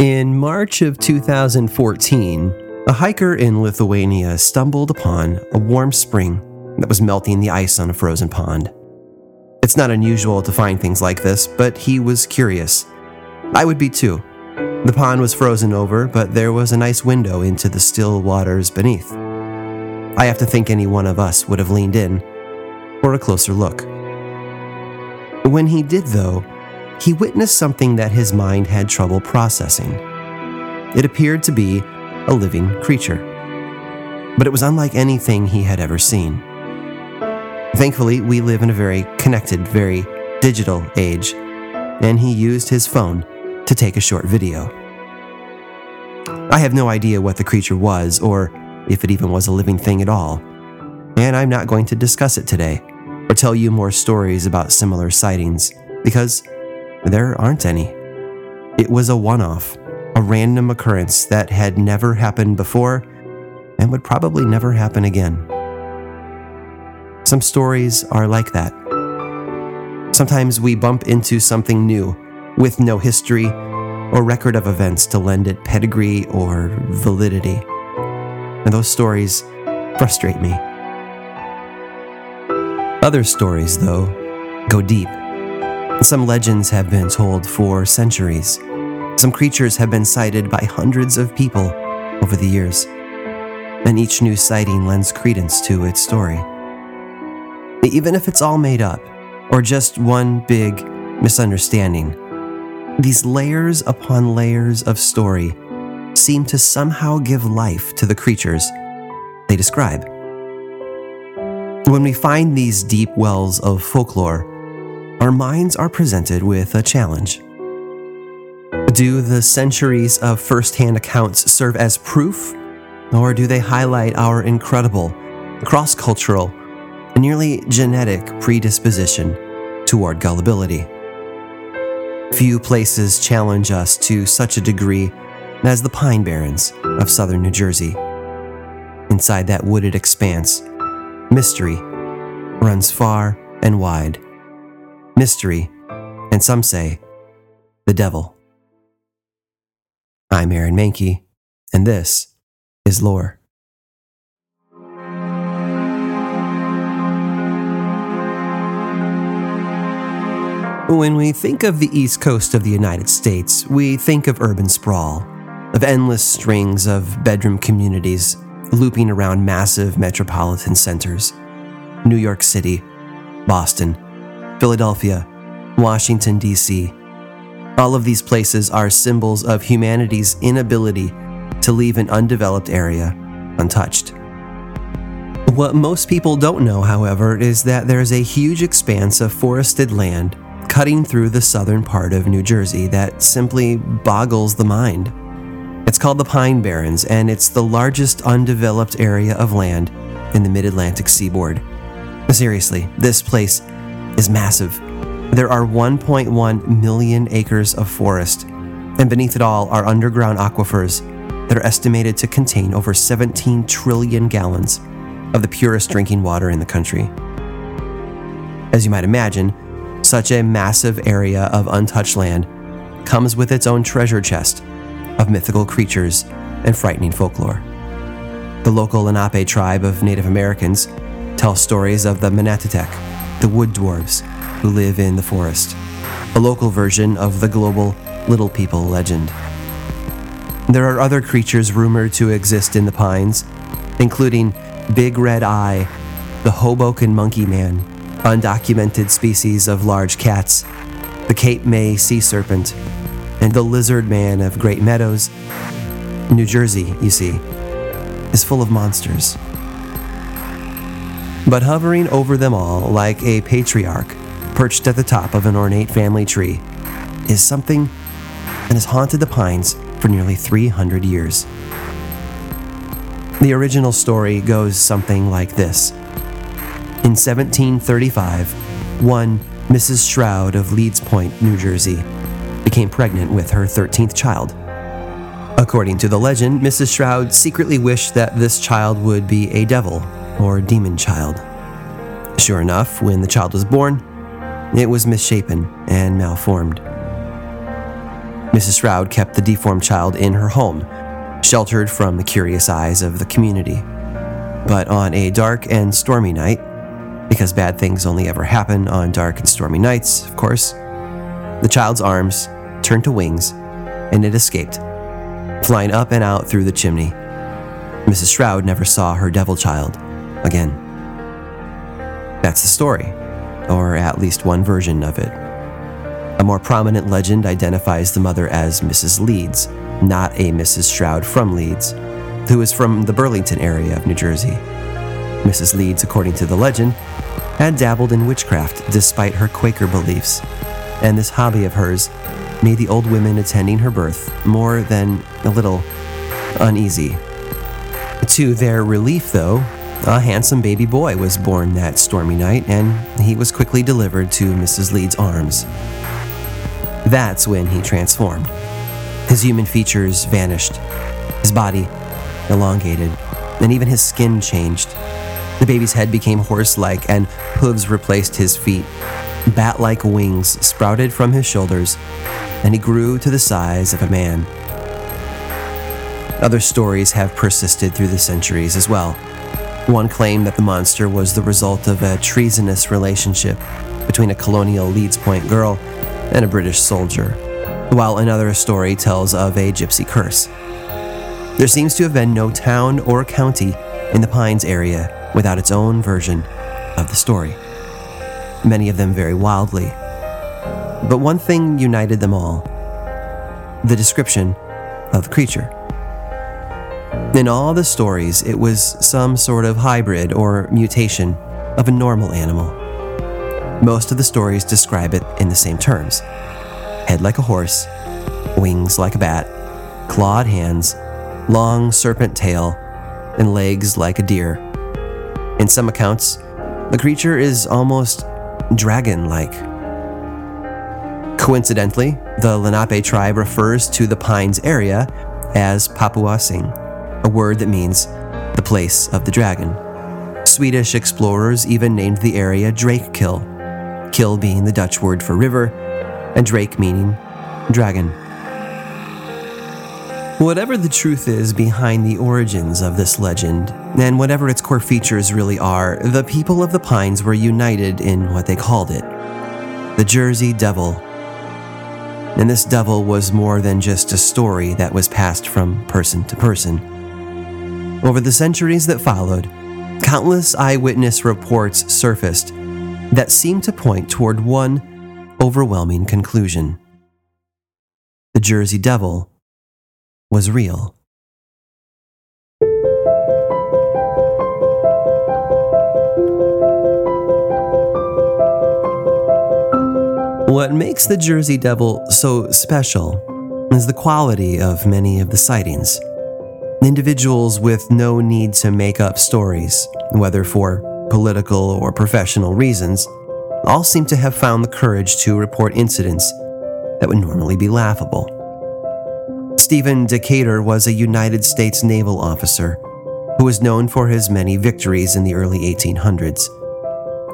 In March of 2014, a hiker in Lithuania stumbled upon a warm spring that was melting the ice on a frozen pond. It's not unusual to find things like this, but he was curious. I would be too. The pond was frozen over, but there was a nice window into the still waters beneath. I have to think any one of us would have leaned in for a closer look. When he did, though, he witnessed something that his mind had trouble processing. It appeared to be a living creature, but it was unlike anything he had ever seen. Thankfully, we live in a very connected, very digital age, and he used his phone to take a short video. I have no idea what the creature was or if it even was a living thing at all, and I'm not going to discuss it today or tell you more stories about similar sightings because there aren't any. It was a one off, a random occurrence that had never happened before and would probably never happen again. Some stories are like that. Sometimes we bump into something new with no history or record of events to lend it pedigree or validity. And those stories frustrate me. Other stories, though, go deep. Some legends have been told for centuries. Some creatures have been sighted by hundreds of people over the years. And each new sighting lends credence to its story. Even if it's all made up, or just one big misunderstanding, these layers upon layers of story seem to somehow give life to the creatures they describe. When we find these deep wells of folklore, our minds are presented with a challenge. Do the centuries of first hand accounts serve as proof, or do they highlight our incredible, cross cultural, nearly genetic predisposition toward gullibility? Few places challenge us to such a degree as the Pine Barrens of southern New Jersey. Inside that wooded expanse, mystery runs far and wide mystery, and some say the devil. I'm Aaron Mahnke, and this is Lore. When we think of the east coast of the United States, we think of urban sprawl, of endless strings of bedroom communities looping around massive metropolitan centers New York City, Boston, Philadelphia, Washington, D.C. All of these places are symbols of humanity's inability to leave an undeveloped area untouched. What most people don't know, however, is that there's a huge expanse of forested land cutting through the southern part of New Jersey that simply boggles the mind. It's called the Pine Barrens, and it's the largest undeveloped area of land in the mid Atlantic seaboard. Seriously, this place is massive. There are 1.1 million acres of forest, and beneath it all are underground aquifers that are estimated to contain over 17 trillion gallons of the purest drinking water in the country. As you might imagine, such a massive area of untouched land comes with its own treasure chest of mythical creatures and frightening folklore. The local Lenape tribe of Native Americans tell stories of the Menetetek, the wood dwarves who live in the forest, a local version of the global Little People legend. There are other creatures rumored to exist in the pines, including Big Red Eye, the Hoboken Monkey Man, undocumented species of large cats, the Cape May sea serpent, and the lizard man of Great Meadows. New Jersey, you see, is full of monsters. But hovering over them all like a patriarch perched at the top of an ornate family tree is something that has haunted the pines for nearly 300 years. The original story goes something like this In 1735, one Mrs. Shroud of Leeds Point, New Jersey, became pregnant with her 13th child. According to the legend, Mrs. Shroud secretly wished that this child would be a devil or demon child. Sure enough, when the child was born, it was misshapen and malformed. Mrs. Shroud kept the deformed child in her home, sheltered from the curious eyes of the community. But on a dark and stormy night, because bad things only ever happen on dark and stormy nights, of course, the child's arms turned to wings and it escaped, flying up and out through the chimney. Mrs. Shroud never saw her devil child again. That's the story, or at least one version of it. A more prominent legend identifies the mother as Mrs. Leeds, not a Mrs. Shroud from Leeds, who is from the Burlington area of New Jersey. Mrs. Leeds, according to the legend, had dabbled in witchcraft despite her Quaker beliefs, and this hobby of hers made the old women attending her birth more than a little uneasy. To their relief, though, a handsome baby boy was born that stormy night, and he was quickly delivered to Mrs. Leeds' arms. That's when he transformed. His human features vanished, his body elongated, and even his skin changed. The baby's head became horse like, and hooves replaced his feet. Bat like wings sprouted from his shoulders, and he grew to the size of a man. Other stories have persisted through the centuries as well. One claimed that the monster was the result of a treasonous relationship between a colonial Leeds Point girl and a British soldier, while another story tells of a gypsy curse. There seems to have been no town or county in the Pines area without its own version of the story, many of them very wildly. But one thing united them all the description of the creature. In all the stories, it was some sort of hybrid or mutation of a normal animal. Most of the stories describe it in the same terms head like a horse, wings like a bat, clawed hands, long serpent tail, and legs like a deer. In some accounts, the creature is almost dragon like. Coincidentally, the Lenape tribe refers to the Pines area as Popuessing, a word that means the place of the dragon. Swedish explorers even named the area Drakekill, kill being the Dutch word for river, and Drake meaning dragon. Whatever the truth is behind the origins of this legend, and whatever its core features really are, the people of the Pines were united in what they called it the Jersey Devil. And this devil was more than just a story that was passed from person to person. Over the centuries that followed, countless eyewitness reports surfaced that seemed to point toward one overwhelming conclusion the Jersey Devil was real. What makes the Jersey Devil so special is the quality of many of the sightings. Individuals with no need to make up stories, whether for political or professional reasons, all seem to have found the courage to report incidents that would normally be laughable. Stephen Decatur was a United States naval officer who was known for his many victories in the early 1800s.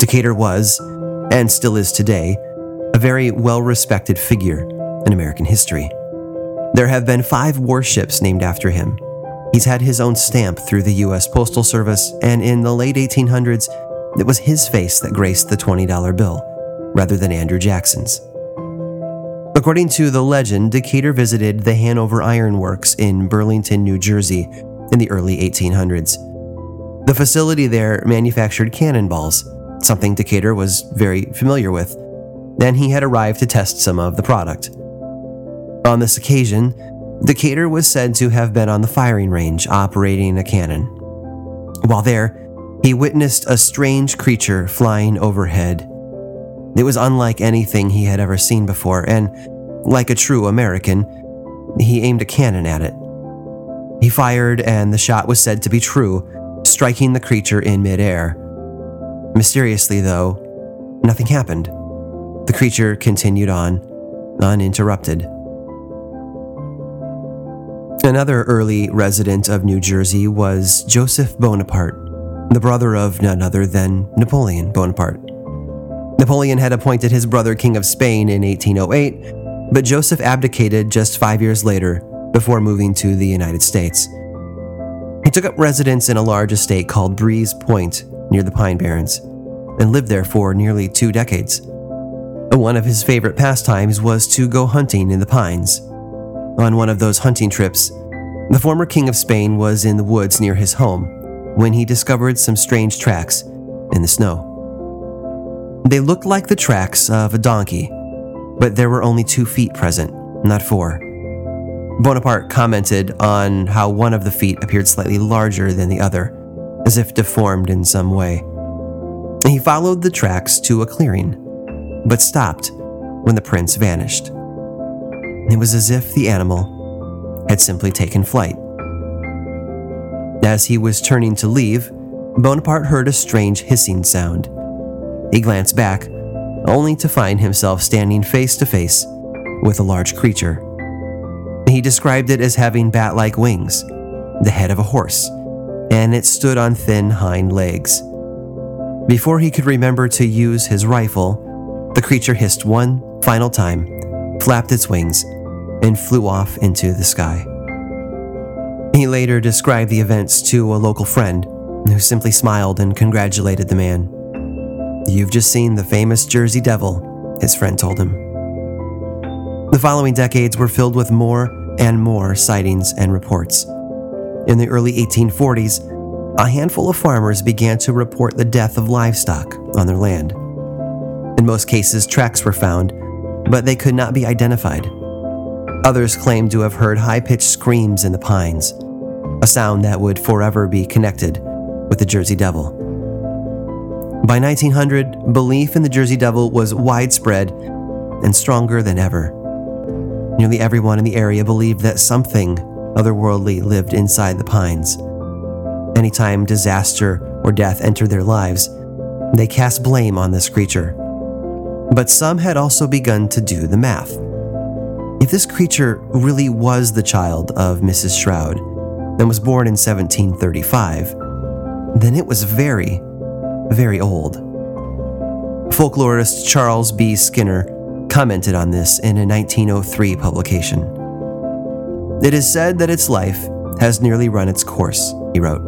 Decatur was, and still is today, a very well respected figure in American history. There have been five warships named after him. He's had his own stamp through the U.S. Postal Service, and in the late 1800s, it was his face that graced the $20 bill, rather than Andrew Jackson's. According to the legend, Decatur visited the Hanover Iron Works in Burlington, New Jersey in the early 1800s. The facility there manufactured cannonballs, something Decatur was very familiar with then he had arrived to test some of the product. On this occasion, Decatur was said to have been on the firing range operating a cannon. While there, he witnessed a strange creature flying overhead. It was unlike anything he had ever seen before, and like a true American, he aimed a cannon at it. He fired, and the shot was said to be true, striking the creature in midair. Mysteriously, though, nothing happened. The creature continued on, uninterrupted. Another early resident of New Jersey was Joseph Bonaparte, the brother of none other than Napoleon Bonaparte. Napoleon had appointed his brother King of Spain in 1808, but Joseph abdicated just five years later before moving to the United States. He took up residence in a large estate called Breeze Point near the Pine Barrens and lived there for nearly two decades. One of his favorite pastimes was to go hunting in the pines. On one of those hunting trips, the former King of Spain was in the woods near his home when he discovered some strange tracks in the snow. They looked like the tracks of a donkey, but there were only two feet present, not four. Bonaparte commented on how one of the feet appeared slightly larger than the other, as if deformed in some way. He followed the tracks to a clearing but stopped when the prints vanished. It was as if the animal had simply taken flight. As he was turning to leave, Bonaparte heard a strange hissing sound. He glanced back, only to find himself standing face to face with a large creature. He described it as having bat like wings, the head of a horse, and it stood on thin hind legs. Before he could remember to use his rifle, the creature hissed one final time, flapped its wings, and flew off into the sky. He later described the events to a local friend, who simply smiled and congratulated the man. You've just seen the famous Jersey Devil, his friend told him. The following decades were filled with more and more sightings and reports. In the early 1840s, a handful of farmers began to report the death of livestock on their land. In most cases, tracks were found, but they could not be identified. Others claimed to have heard high pitched screams in the pines, a sound that would forever be connected with the Jersey Devil. By 1900, belief in the Jersey Devil was widespread and stronger than ever. Nearly everyone in the area believed that something otherworldly lived inside the pines. Anytime disaster or death entered their lives, they cast blame on this creature but some had also begun to do the math. If this creature really was the child of Mrs. Shroud and was born in 1735, then it was very, very old. Folklorist Charles B. Skinner commented on this in a 1903 publication. It is said that its life has nearly run its course, he wrote.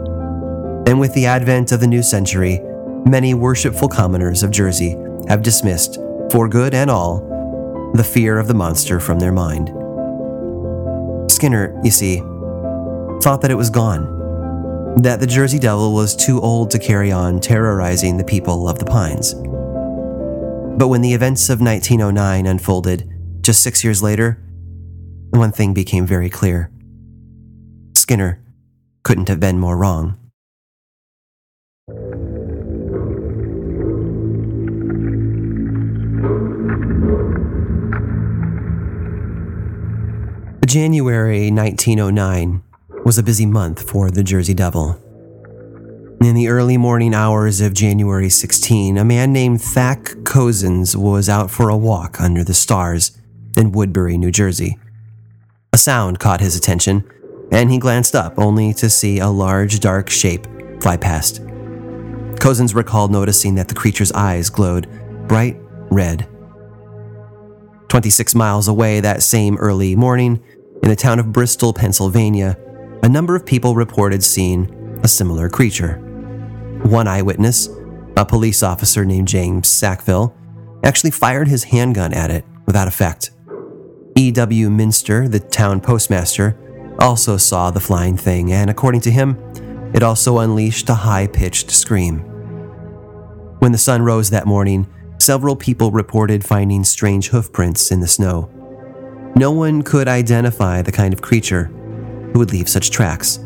And with the advent of the new century, many worshipful commoners of Jersey have dismissed for good and all, the fear of the monster from their mind. Skinner, you see, thought that it was gone, that the Jersey Devil was too old to carry on terrorizing the people of the Pines. But when the events of 1909 unfolded, just six years later, one thing became very clear. Skinner couldn't have been more wrong. January 1909 was a busy month for the Jersey Devil. In the early morning hours of January 16, a man named Thack Cozzens was out for a walk under the stars in Woodbury, New Jersey. A sound caught his attention, and he glanced up only to see a large dark shape fly past. Cozzens recalled noticing that the creature's eyes glowed bright red. 26 miles away that same early morning, in the town of Bristol, Pennsylvania, a number of people reported seeing a similar creature. One eyewitness, a police officer named James Sackville, actually fired his handgun at it without effect. E.W. Minster, the town postmaster, also saw the flying thing, and according to him, it also unleashed a high pitched scream. When the sun rose that morning, several people reported finding strange hoofprints in the snow. No one could identify the kind of creature who would leave such tracks.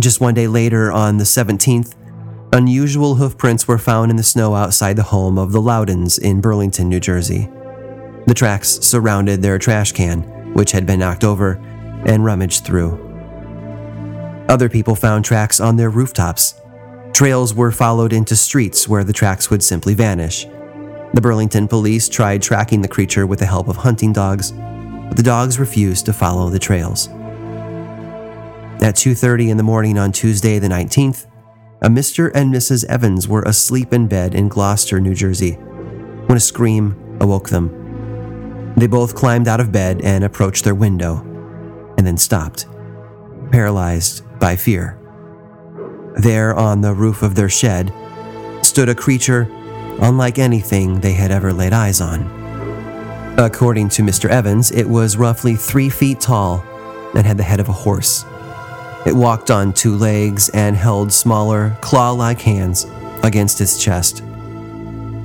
Just one day later, on the 17th, unusual hoofprints were found in the snow outside the home of the Loudons in Burlington, New Jersey. The tracks surrounded their trash can, which had been knocked over, and rummaged through. Other people found tracks on their rooftops. Trails were followed into streets where the tracks would simply vanish. The Burlington police tried tracking the creature with the help of hunting dogs, but the dogs refused to follow the trails. At 2:30 in the morning on Tuesday the 19th, a Mr. and Mrs. Evans were asleep in bed in Gloucester, New Jersey, when a scream awoke them. They both climbed out of bed and approached their window, and then stopped, paralyzed by fear. There, on the roof of their shed, stood a creature unlike anything they had ever laid eyes on. According to Mr. Evans, it was roughly three feet tall and had the head of a horse. It walked on two legs and held smaller, claw like hands against its chest.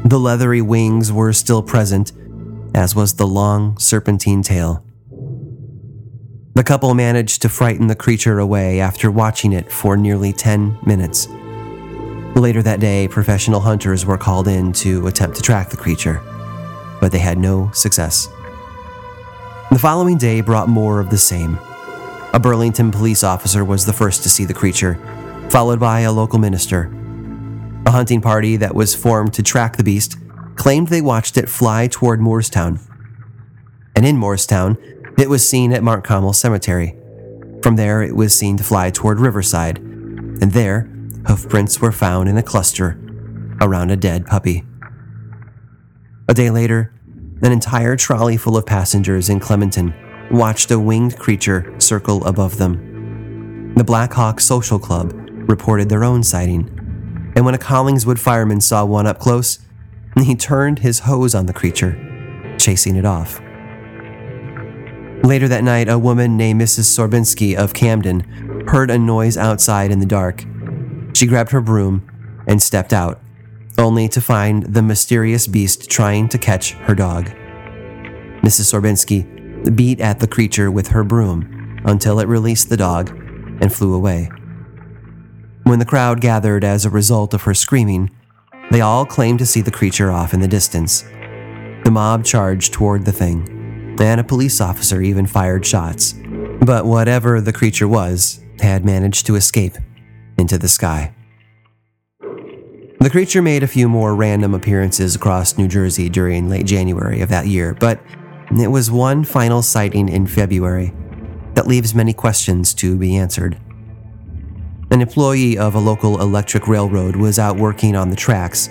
The leathery wings were still present, as was the long, serpentine tail. The couple managed to frighten the creature away after watching it for nearly 10 minutes. Later that day, professional hunters were called in to attempt to track the creature, but they had no success. The following day brought more of the same. A Burlington police officer was the first to see the creature, followed by a local minister. A hunting party that was formed to track the beast claimed they watched it fly toward Moorestown. And in Moorestown, it was seen at Mount Cemetery. From there, it was seen to fly toward Riverside, and there, hoofprints were found in a cluster around a dead puppy. A day later, an entire trolley full of passengers in Clementon watched a winged creature circle above them. The Black Hawk Social Club reported their own sighting, and when a Collingswood fireman saw one up close, he turned his hose on the creature, chasing it off. Later that night, a woman named Mrs. Sorbinsky of Camden heard a noise outside in the dark. She grabbed her broom and stepped out, only to find the mysterious beast trying to catch her dog. Mrs. Sorbinsky beat at the creature with her broom until it released the dog and flew away. When the crowd gathered as a result of her screaming, they all claimed to see the creature off in the distance. The mob charged toward the thing, and a police officer even fired shots. But whatever the creature was, had managed to escape into the sky. The creature made a few more random appearances across New Jersey during late January of that year, but it was one final sighting in February that leaves many questions to be answered. An employee of a local electric railroad was out working on the tracks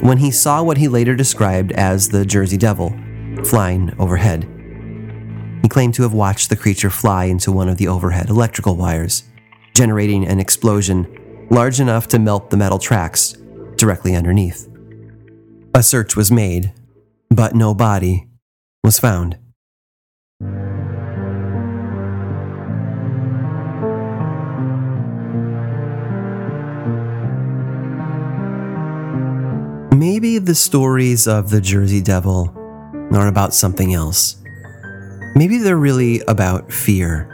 when he saw what he later described as the Jersey Devil flying overhead. He claimed to have watched the creature fly into one of the overhead electrical wires, generating an explosion large enough to melt the metal tracks directly underneath. A search was made, but no body was found. Maybe the stories of the Jersey Devil are about something else. Maybe they're really about fear.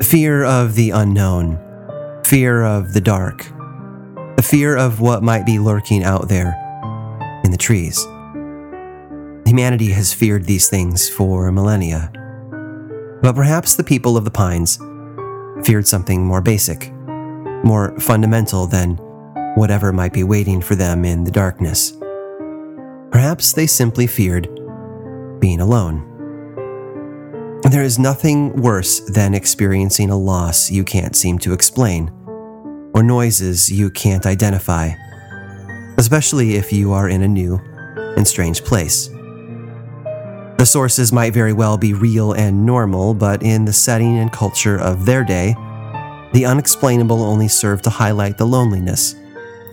Fear of the unknown, fear of the dark, a fear of what might be lurking out there in the trees. Humanity has feared these things for millennia. But perhaps the people of the Pines feared something more basic, more fundamental than whatever might be waiting for them in the darkness. Perhaps they simply feared being alone. There is nothing worse than experiencing a loss you can't seem to explain, or noises you can't identify, especially if you are in a new and strange place. The sources might very well be real and normal, but in the setting and culture of their day, the unexplainable only served to highlight the loneliness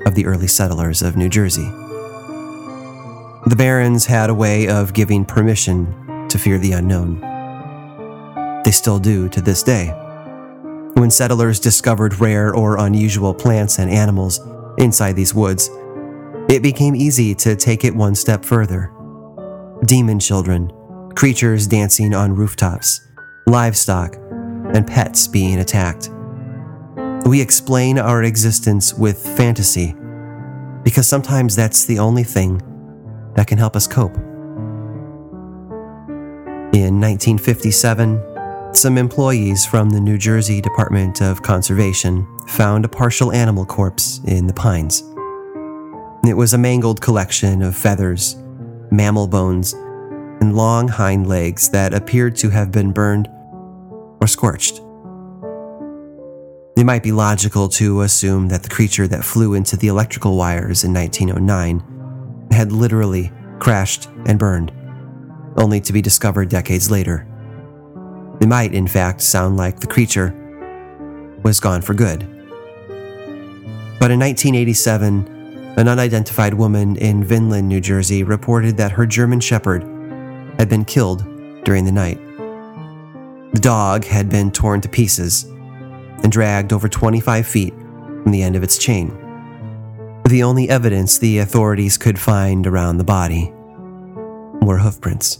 of the early settlers of New Jersey. The Barrens had a way of giving permission to fear the unknown. They still do to this day. When settlers discovered rare or unusual plants and animals inside these woods, it became easy to take it one step further. Demon children creatures dancing on rooftops, livestock, and pets being attacked. We explain our existence with fantasy because sometimes that's the only thing that can help us cope. In 1957, some employees from the New Jersey Department of Conservation found a partial animal corpse in the pines. It was a mangled collection of feathers, mammal bones, and long hind legs that appeared to have been burned or scorched. It might be logical to assume that the creature that flew into the electrical wires in 1909 had literally crashed and burned. only to be discovered decades later. They might, in fact, sound like the creature was gone for good. But in 1987, an unidentified woman in Vineland, New Jersey reported that her German Shepherd had been killed during the night. The dog had been torn to pieces and dragged over 25 feet from the end of its chain. The only evidence the authorities could find around the body were hoofprints.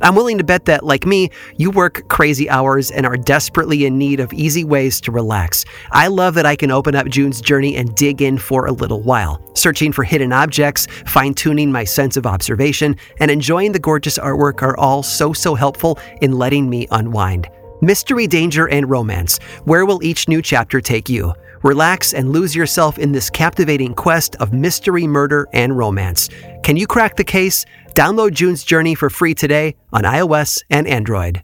I'm willing to bet that, like me, you work crazy hours and are desperately in need of easy ways to relax. I love that I can open up June's journey and dig in for a little while, searching for hidden objects, fine tuning my sense of observation, and enjoying the gorgeous artwork are all so, so helpful in letting me unwind. Mystery, danger, and romance. Where will each new chapter take you? Relax and lose yourself in this captivating quest of mystery, murder, and romance. Can you crack the case? Download June's Journey for free today on iOS and Android.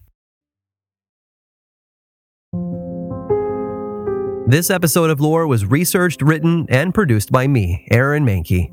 This episode of Lore was researched, written, and produced by me, Aaron Mahnke.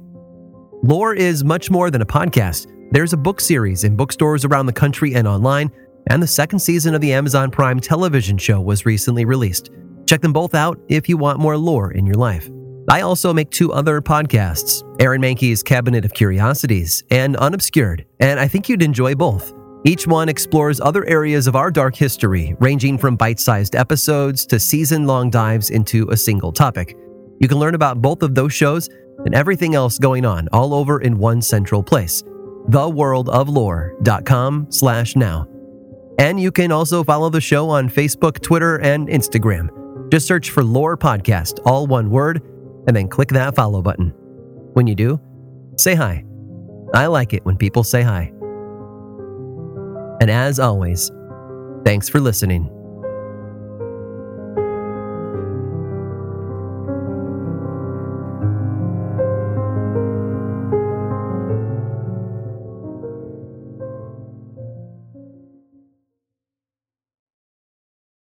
Lore is much more than a podcast. There's a book series in bookstores around the country and online, and the second season of the Amazon Prime television show was recently released. Check them both out if you want more lore in your life. I also make two other podcasts Aaron Mahnke's Cabinet of Curiosities and Unobscured, and I think you'd enjoy both. Each one explores other areas of our dark history, ranging from bite sized episodes to season long dives into a single topic. You can learn about both of those shows and everything else going on all over in one central place theworldoflore.com slash now. And you can also follow the show on Facebook, Twitter, and Instagram. Just search for Lore Podcast, all one word, and then click that follow button. When you do, say hi. I like it when people say hi. And as always, thanks for listening.